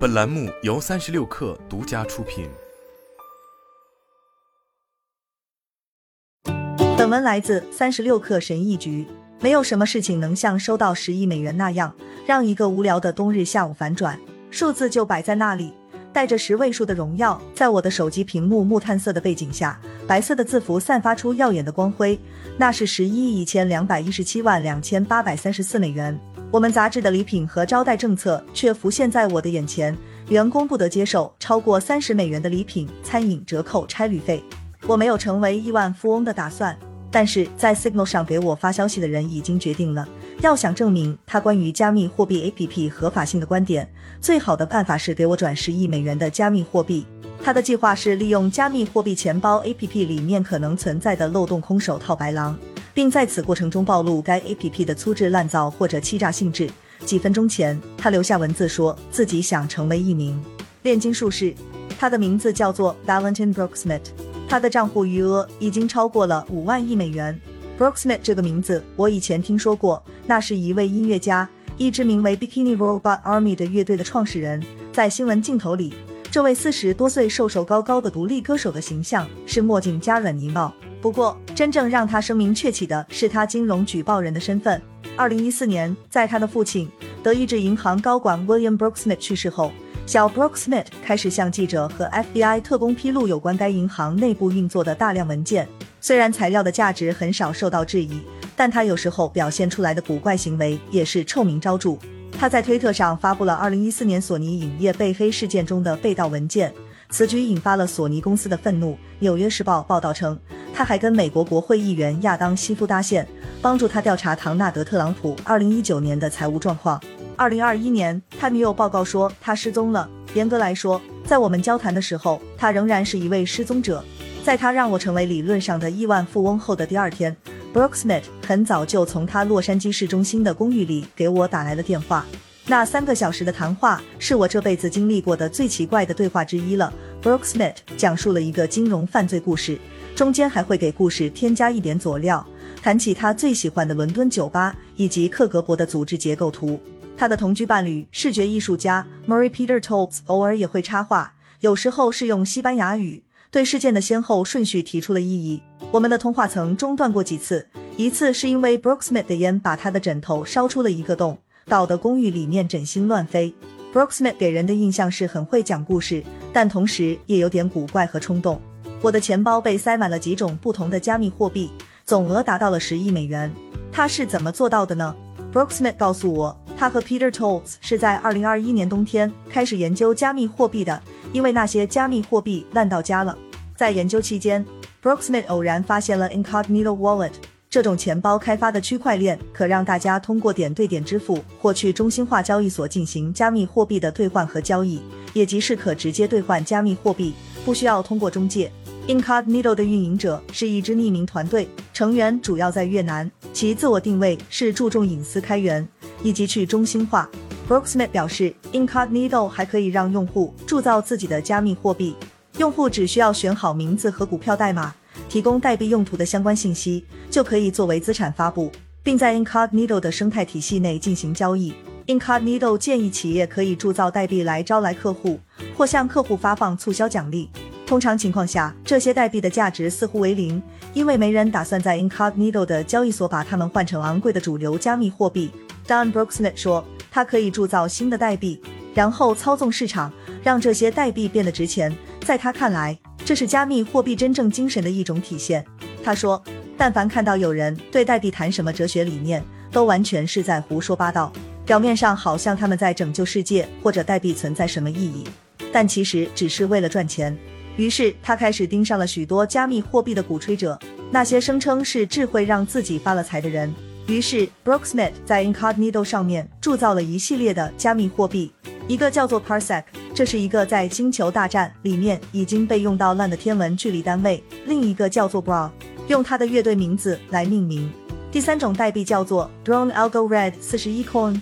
本栏目由三十六氪独家出品。本文来自三十六氪神译局。没有什么事情能像收到十亿美元那样，让一个无聊的冬日下午反转。数字就摆在那里，带着十位数的荣耀，在我的手机屏幕木炭色的背景下，白色的字符散发出耀眼的光辉。那是十一亿一千两百一十七万两千八百三十四美元。我们杂志的礼品和招待政策却浮现在我的眼前：员工不得接受超过三十美元的礼品、餐饮折扣、差旅费。我没有成为亿万富翁的打算。但是在 Signal 上给我发消息的人已经决定了，要想证明他关于加密货币 APP 合法性的观点，最好的办法是给我转十亿美元的加密货币。他的计划是利用加密货币钱包 APP 里面可能存在的漏洞，空手套白狼，并在此过程中暴露该 APP 的粗制滥造或者欺诈性质。几分钟前，他留下文字说自己想成为一名炼金术士，他的名字叫做 Valentin Brooksmith。他的账户余额已经超过了五万亿美元。Brooksmith 这个名字我以前听说过，那是一位音乐家，一支名为 Bikini Robot Army 的乐队的创始人。在新闻镜头里，这位四十多岁、瘦瘦高高的独立歌手的形象是墨镜加软呢帽。不过，真正让他声名鹊起的是他金融举报人的身份。二零一四年，在他的父亲德意志银行高管 William Brooksmith 去世后。小 Brooksmith 开始向记者和 FBI 特工披露有关该银行内部运作的大量文件。虽然材料的价值很少受到质疑，但他有时候表现出来的古怪行为也是臭名昭著。他在推特上发布了2014年索尼影业被黑事件中的被盗文件，此举引发了索尼公司的愤怒。纽约时报报道称，他还跟美国国会议员亚当西夫搭线，帮助他调查唐纳德特朗普2019年的财务状况。二零二一年，他女友报告说他失踪了。严格来说，在我们交谈的时候，他仍然是一位失踪者。在他让我成为理论上的亿万富翁后的第二天，Brooksmith 很早就从他洛杉矶市中心的公寓里给我打来了电话。那三个小时的谈话是我这辈子经历过的最奇怪的对话之一了。Brooksmith 讲述了一个金融犯罪故事，中间还会给故事添加一点佐料，谈起他最喜欢的伦敦酒吧以及克格勃的组织结构图。他的同居伴侣，视觉艺术家 Murray Peter Tobs 偶尔也会插话，有时候是用西班牙语对事件的先后顺序提出了异议。我们的通话曾中断过几次，一次是因为 Brooksmith 的烟把他的枕头烧出了一个洞，搞得公寓里面枕芯乱飞。Brooksmith 给人的印象是很会讲故事，但同时也有点古怪和冲动。我的钱包被塞满了几种不同的加密货币，总额达到了十亿美元。他是怎么做到的呢？Brooksmith 告诉我。他和 Peter Tolbs 是在二零二一年冬天开始研究加密货币的，因为那些加密货币烂到家了。在研究期间，Brooksmith 偶然发现了 Incognito Wallet 这种钱包开发的区块链，可让大家通过点对点支付或去中心化交易所进行加密货币的兑换和交易，也即是可直接兑换加密货币，不需要通过中介。Incognito 的运营者是一支匿名团队，成员主要在越南，其自我定位是注重隐私开源。以及去中心化。Brooksmith 表示，Incognito 还可以让用户铸造自己的加密货币，用户只需要选好名字和股票代码，提供代币用途的相关信息，就可以作为资产发布，并在 Incognito 的生态体系内进行交易。Incognito 建议企业可以铸造代币来招来客户，或向客户发放促销奖励。通常情况下，这些代币的价值似乎为零，因为没人打算在 Incognito 的交易所把它们换成昂贵的主流加密货币。Don Brooksnet 说，他可以铸造新的代币，然后操纵市场，让这些代币变得值钱。在他看来，这是加密货币真正精神的一种体现。他说，但凡看到有人对代币谈什么哲学理念，都完全是在胡说八道。表面上好像他们在拯救世界，或者代币存在什么意义，但其实只是为了赚钱。于是他开始盯上了许多加密货币的鼓吹者，那些声称是智慧让自己发了财的人。于是，Brooksmith 在 Incognito 上面铸造了一系列的加密货币，一个叫做 Parsec，这是一个在星球大战里面已经被用到烂的天文距离单位；另一个叫做 Bra，用他的乐队名字来命名；第三种代币叫做 Drone Algo Red 四十一 Coin。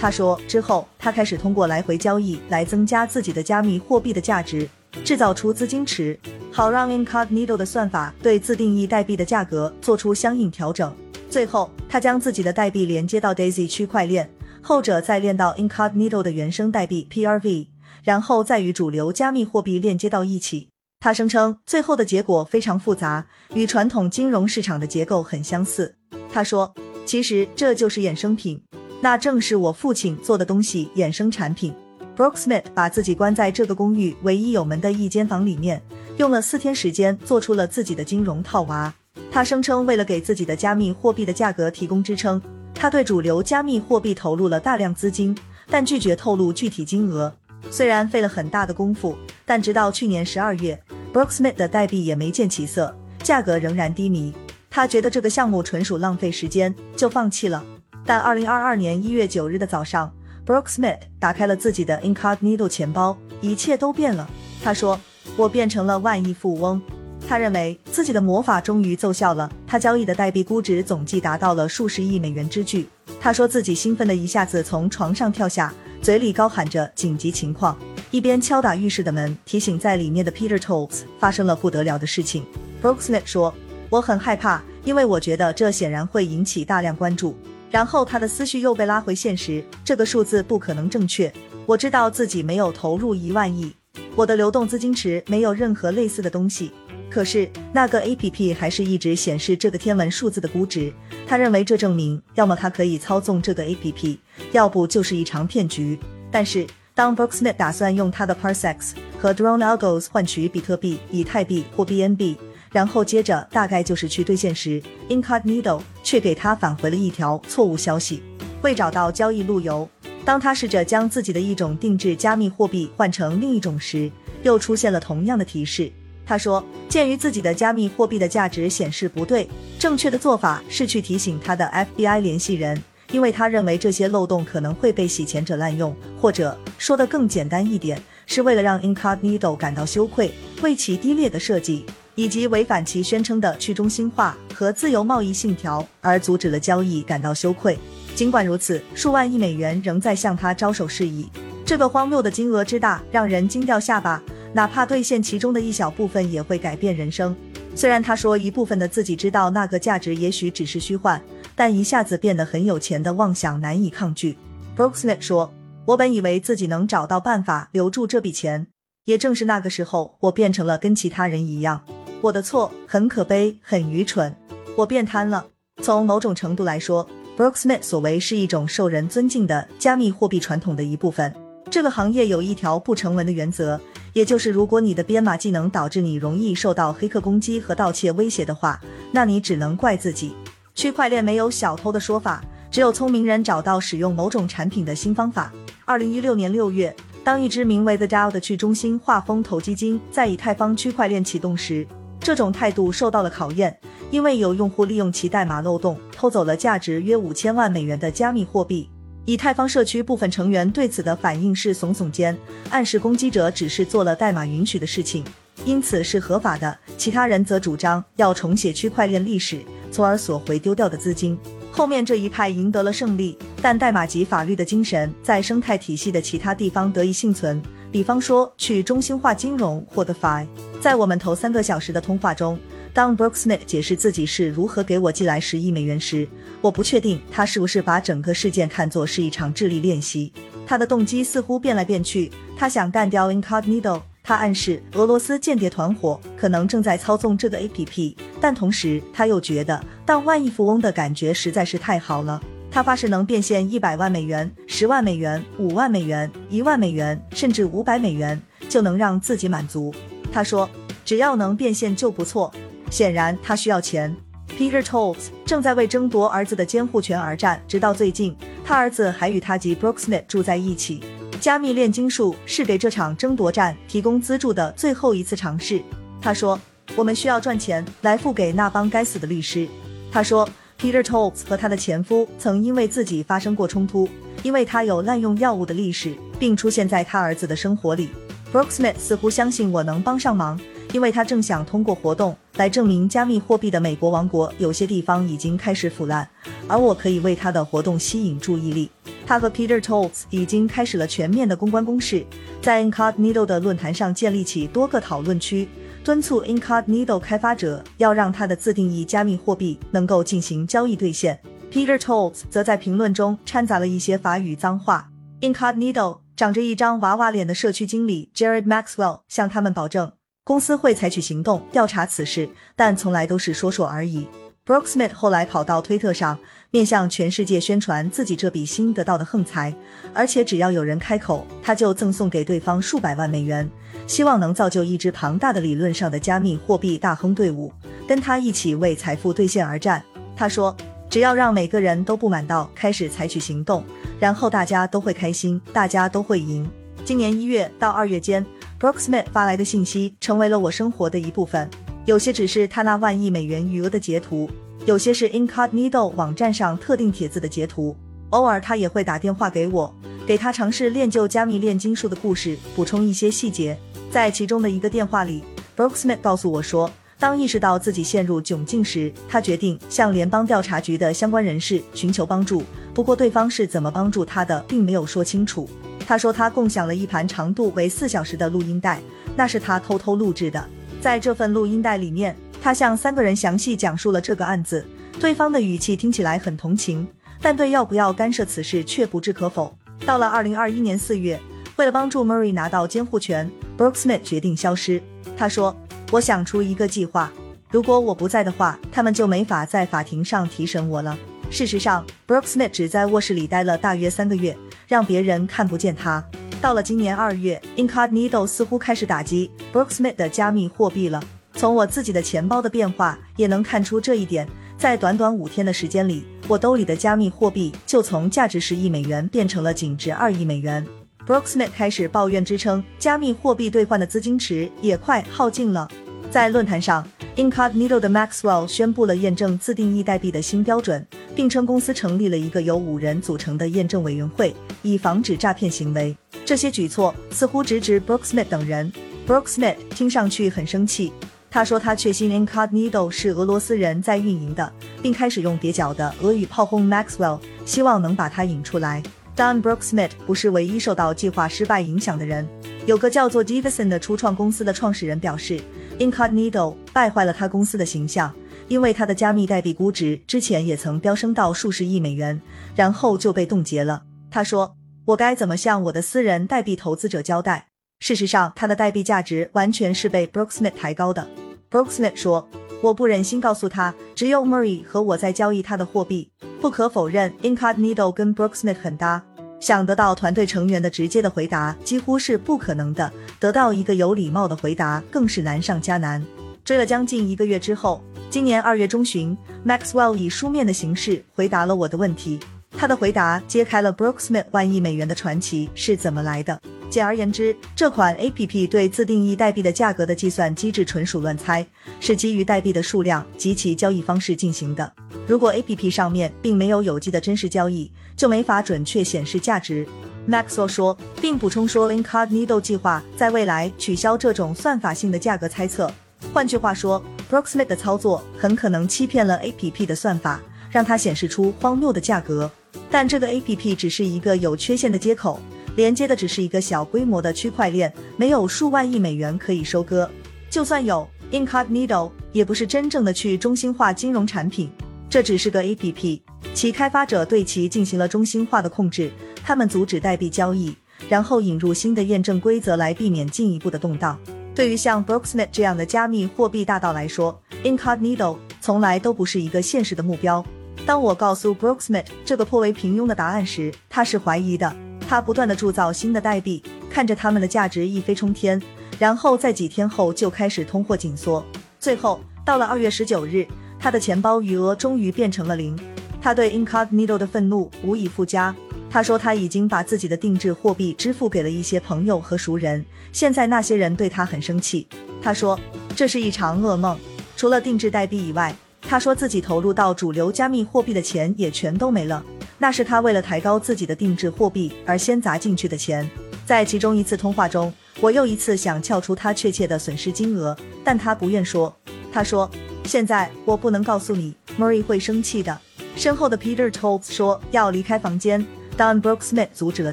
他说之后，他开始通过来回交易来增加自己的加密货币的价值，制造出资金池，好让 Incognito 的算法对自定义代币的价格做出相应调整。最后，他将自己的代币连接到 Daisy 区块链，后者再链到 Incognito 的原生代币 PRV，然后再与主流加密货币链接到一起。他声称，最后的结果非常复杂，与传统金融市场的结构很相似。他说：“其实这就是衍生品，那正是我父亲做的东西——衍生产品。” Brooke Smith 把自己关在这个公寓唯一有门的一间房里面，用了四天时间做出了自己的金融套娃。他声称，为了给自己的加密货币的价格提供支撑，他对主流加密货币投入了大量资金，但拒绝透露具体金额。虽然费了很大的功夫，但直到去年十二月。，Brook Smith 的代币也没见起色，价格仍然低迷。他觉得这个项目纯属浪费时间，就放弃了。但二零二二年一月九日的早上，Brooke Smith 打开了自己的 Incognito 钱包，一切都变了。他说：“我变成了万亿富翁。”他认为自己的魔法终于奏效了，他交易的代币估值总计达到了数十亿美元之巨。他说自己兴奋的一下子从床上跳下，嘴里高喊着紧急情况。一边敲打浴室的门，提醒在里面的 Peter t o l s 发生了不得了的事情。Brooksmith 说：“我很害怕，因为我觉得这显然会引起大量关注。”然后他的思绪又被拉回现实，这个数字不可能正确。我知道自己没有投入一万亿，我的流动资金池没有任何类似的东西。可是那个 APP 还是一直显示这个天文数字的估值。他认为这证明，要么他可以操纵这个 APP，要不就是一场骗局。但是。当 Brooksmith 打算用他的 Parsecs 和 Drone Algos 换取比特币、以太币或 BNB，然后接着大概就是去兑现时，Incognito 却给他返回了一条错误消息，未找到交易路由。当他试着将自己的一种定制加密货币换成另一种时，又出现了同样的提示。他说，鉴于自己的加密货币的价值显示不对，正确的做法是去提醒他的 FBI 联系人。因为他认为这些漏洞可能会被洗钱者滥用，或者说的更简单一点，是为了让 Incognito 感到羞愧，为其低劣的设计以及违反其宣称的去中心化和自由贸易信条而阻止了交易感到羞愧。尽管如此，数万亿美元仍在向他招手示意。这个荒谬的金额之大，让人惊掉下巴。哪怕兑现其中的一小部分，也会改变人生。虽然他说一部分的自己知道那个价值也许只是虚幻。但一下子变得很有钱的妄想难以抗拒。Brooksnet 说：“我本以为自己能找到办法留住这笔钱，也正是那个时候，我变成了跟其他人一样。我的错，很可悲，很愚蠢，我变贪了。从某种程度来说，Brooksmith 所为是一种受人尊敬的加密货币传统的一部分。这个行业有一条不成文的原则，也就是如果你的编码技能导致你容易受到黑客攻击和盗窃威胁的话，那你只能怪自己。”区块链没有小偷的说法，只有聪明人找到使用某种产品的新方法。二零一六年六月，当一支名为 The DAO 的去中心化风投基金在以太坊区块链启动时，这种态度受到了考验，因为有用户利用其代码漏洞偷走了价值约五千万美元的加密货币。以太坊社区部分成员对此的反应是耸耸肩，暗示攻击者只是做了代码允许的事情，因此是合法的。其他人则主张要重写区块链历史。从而索回丢掉的资金。后面这一派赢得了胜利，但代码及法律的精神在生态体系的其他地方得以幸存。比方说，去中心化金融或 DeFi。在我们头三个小时的通话中，当 Brooksmith 解释自己是如何给我寄来十亿美元时，我不确定他是不是把整个事件看作是一场智力练习。他的动机似乎变来变去，他想干掉 Incognito。他暗示俄罗斯间谍团伙可能正在操纵这个 APP，但同时他又觉得当万亿富翁的感觉实在是太好了。他发誓能变现一百万美元、十万美元、五万美元、一万美元，甚至五百美元，就能让自己满足。他说，只要能变现就不错。显然他需要钱。Peter t o l s 正在为争夺儿子的监护权而战，直到最近，他儿子还与他及 Brooksmith 住在一起。加密炼金术是给这场争夺战提供资助的最后一次尝试。他说：“我们需要赚钱来付给那帮该死的律师。”他说：“Peter t o l s 和他的前夫曾因为自己发生过冲突，因为他有滥用药物的历史，并出现在他儿子的生活里。Brooksmith 似乎相信我能帮上忙，因为他正想通过活动来证明加密货币的美国王国有些地方已经开始腐烂，而我可以为他的活动吸引注意力。”他和 Peter t o l s 已经开始了全面的公关攻势，在 Incognito 的论坛上建立起多个讨论区，敦促 Incognito 开发者要让他的自定义加密货币能够进行交易兑现。Peter t o l s 则在评论中掺杂了一些法语脏话。Incognito 长着一张娃娃脸的社区经理 Jared Maxwell 向他们保证，公司会采取行动调查此事，但从来都是说说而已。Brooksmith 后来跑到推特上，面向全世界宣传自己这笔新得到的横财，而且只要有人开口，他就赠送给对方数百万美元，希望能造就一支庞大的理论上的加密货币大亨队伍，跟他一起为财富兑现而战。他说：“只要让每个人都不满到开始采取行动，然后大家都会开心，大家都会赢。”今年一月到二月间，Brooksmith 发来的信息成为了我生活的一部分。有些只是他那万亿美元余额的截图，有些是 Incognito 网站上特定帖子的截图。偶尔他也会打电话给我，给他尝试练就加密炼金术的故事补充一些细节。在其中的一个电话里，Brooksmith 告诉我说，当意识到自己陷入窘境时，他决定向联邦调查局的相关人士寻求帮助。不过对方是怎么帮助他的，并没有说清楚。他说他共享了一盘长度为四小时的录音带，那是他偷偷录制的。在这份录音带里面，他向三个人详细讲述了这个案子。对方的语气听起来很同情，但对要不要干涉此事却不置可否。到了二零二一年四月，为了帮助 Murray 拿到监护权，Brooksmith 决定消失。他说：“我想出一个计划，如果我不在的话，他们就没法在法庭上提审我了。”事实上，Brooksmith 只在卧室里待了大约三个月，让别人看不见他。到了今年二月，Incognito 似乎开始打击 Brooksmith 的加密货币了。从我自己的钱包的变化也能看出这一点。在短短五天的时间里，我兜里的加密货币就从价值十亿美元变成了仅值二亿美元。Brooksmith 开始抱怨，支撑加密货币兑换的资金池也快耗尽了。在论坛上，Incognito 的 Maxwell 宣布了验证自定义代币的新标准，并称公司成立了一个由五人组成的验证委员会，以防止诈骗行为。这些举措似乎直指 Brooksmith 等人。Brooksmith 听上去很生气，他说他确信 Incognito 是俄罗斯人在运营的，并开始用蹩脚的俄语炮轰 Maxwell，希望能把他引出来。但 Brooksmith 不是唯一受到计划失败影响的人。有个叫做 Davison 的初创公司的创始人表示，Incognito 败坏了他公司的形象，因为他的加密代币估值之前也曾飙升到数十亿美元，然后就被冻结了。他说。我该怎么向我的私人代币投资者交代？事实上，他的代币价值完全是被 Brooksmith 抬高的。Brooksmith 说：“我不忍心告诉他，只有 Murray 和我在交易他的货币。”不可否认，Incognito 跟 Brooksmith 很搭，想得到团队成员的直接的回答几乎是不可能的，得到一个有礼貌的回答更是难上加难。追了将近一个月之后，今年二月中旬，Maxwell 以书面的形式回答了我的问题。他的回答揭开了 Brooksmith 万亿美元的传奇是怎么来的。简而言之，这款 A P P 对自定义代币的价格的计算机制纯属乱猜，是基于代币的数量及其交易方式进行的。如果 A P P 上面并没有有机的真实交易，就没法准确显示价值。Maxwell 说，并补充说，Incognito 计划在未来取消这种算法性的价格猜测。换句话说，Brooksmith 的操作很可能欺骗了 A P P 的算法，让它显示出荒谬的价格。但这个 A P P 只是一个有缺陷的接口，连接的只是一个小规模的区块链，没有数万亿美元可以收割。就算有 Incognito，也不是真正的去中心化金融产品，这只是个 A P P，其开发者对其进行了中心化的控制，他们阻止代币交易，然后引入新的验证规则来避免进一步的动荡。对于像 Brooksmith 这样的加密货币大盗来说，Incognito 从来都不是一个现实的目标。当我告诉 Brooksmith 这个颇为平庸的答案时，他是怀疑的。他不断的铸造新的代币，看着他们的价值一飞冲天，然后在几天后就开始通货紧缩。最后到了二月十九日，他的钱包余额终于变成了零。他对 Incognito 的愤怒无以复加。他说他已经把自己的定制货币支付给了一些朋友和熟人，现在那些人对他很生气。他说这是一场噩梦，除了定制代币以外。他说自己投入到主流加密货币的钱也全都没了，那是他为了抬高自己的定制货币而先砸进去的钱。在其中一次通话中，我又一次想撬出他确切的损失金额，但他不愿说。他说：“现在我不能告诉你，Murray 会生气的。”身后的 Peter t o l b s 说要离开房间，但 Brooksmith 阻止了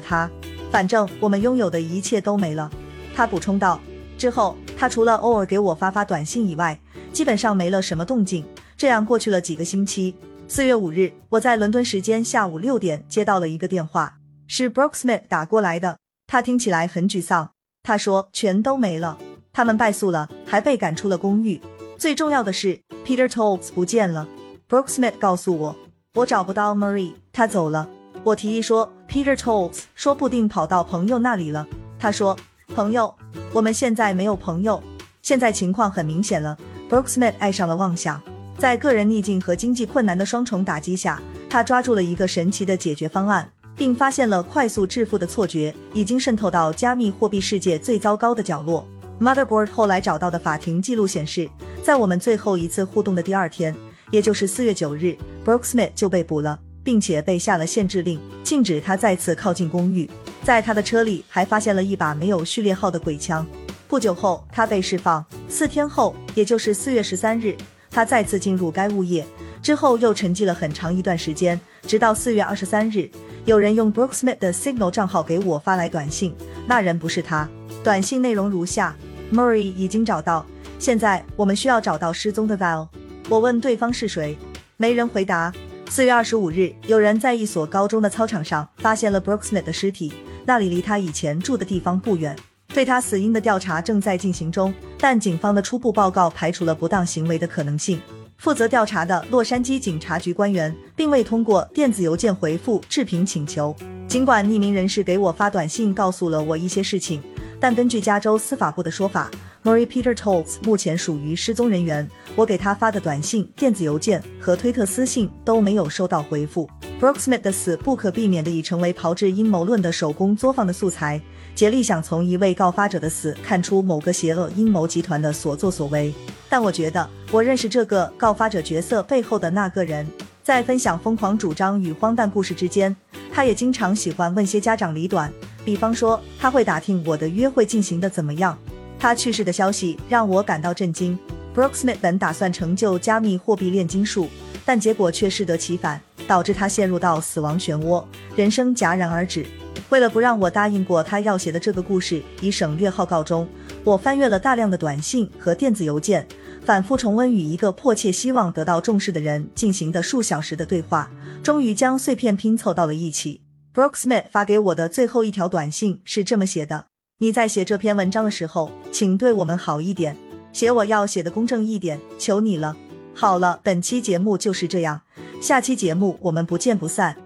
他。反正我们拥有的一切都没了，他补充道。之后，他除了偶尔给我发发短信以外，基本上没了什么动静。这样过去了几个星期。四月五日，我在伦敦时间下午六点接到了一个电话，是 Brooksmith 打过来的。他听起来很沮丧。他说全都没了，他们败诉了，还被赶出了公寓。最重要的是，Peter Tolles 不见了。Brooke Smith 告诉我，我找不到 Marie，他走了。我提议说，Peter Tolles 说不定跑到朋友那里了。他说，朋友，我们现在没有朋友。现在情况很明显了，Brooke Smith 爱上了妄想，在个人逆境和经济困难的双重打击下，他抓住了一个神奇的解决方案。并发现了快速致富的错觉已经渗透到加密货币世界最糟糕的角落。Motherboard 后来找到的法庭记录显示，在我们最后一次互动的第二天，也就是四月九日，Brooke Smith 就被捕了，并且被下了限制令，禁止他再次靠近公寓。在他的车里还发现了一把没有序列号的鬼枪。不久后，他被释放。四天后，也就是四月十三日，他再次进入该物业，之后又沉寂了很长一段时间，直到四月二十三日。有人用 Brooke Smith 的 Signal 账号给我发来短信，那人不是他。短信内容如下：Murray 已经找到，现在我们需要找到失踪的 Val。我问对方是谁，没人回答。四月二十五日，有人在一所高中的操场上发现了 Brooksmith 的尸体，那里离他以前住的地方不远。对他死因的调查正在进行中，但警方的初步报告排除了不当行为的可能性。负责调查的洛杉矶警察局官员并未通过电子邮件回复置评请求。尽管匿名人士给我发短信告诉了我一些事情，但根据加州司法部的说法，Marie Peter Tolles 目前属于失踪人员。我给他发的短信、电子邮件和推特私信都没有收到回复。Brooke Smith 的死不可避免地已成为炮制阴谋论的手工作坊的素材。竭力想从一位告发者的死看出某个邪恶阴谋集团的所作所为。但我觉得，我认识这个告发者角色背后的那个人。在分享疯狂主张与荒诞故事之间，他也经常喜欢问些家长里短。比方说，他会打听我的约会进行的怎么样。他去世的消息让我感到震惊。Brooke Smith 本打算成就加密货币炼金术，但结果却适得其反，导致他陷入到死亡漩涡，人生戛然而止。为了不让我答应过他要写的这个故事以省略号告终，我翻阅了大量的短信和电子邮件。反复重温与一个迫切希望得到重视的人进行的数小时的对话，终于将碎片拼凑到了一起。Brooke Smith 发给我的最后一条短信是这么写的：“你在写这篇文章的时候，请对我们好一点，写我要写的公正一点，求你了。”好了，本期节目就是这样，下期节目我们不见不散。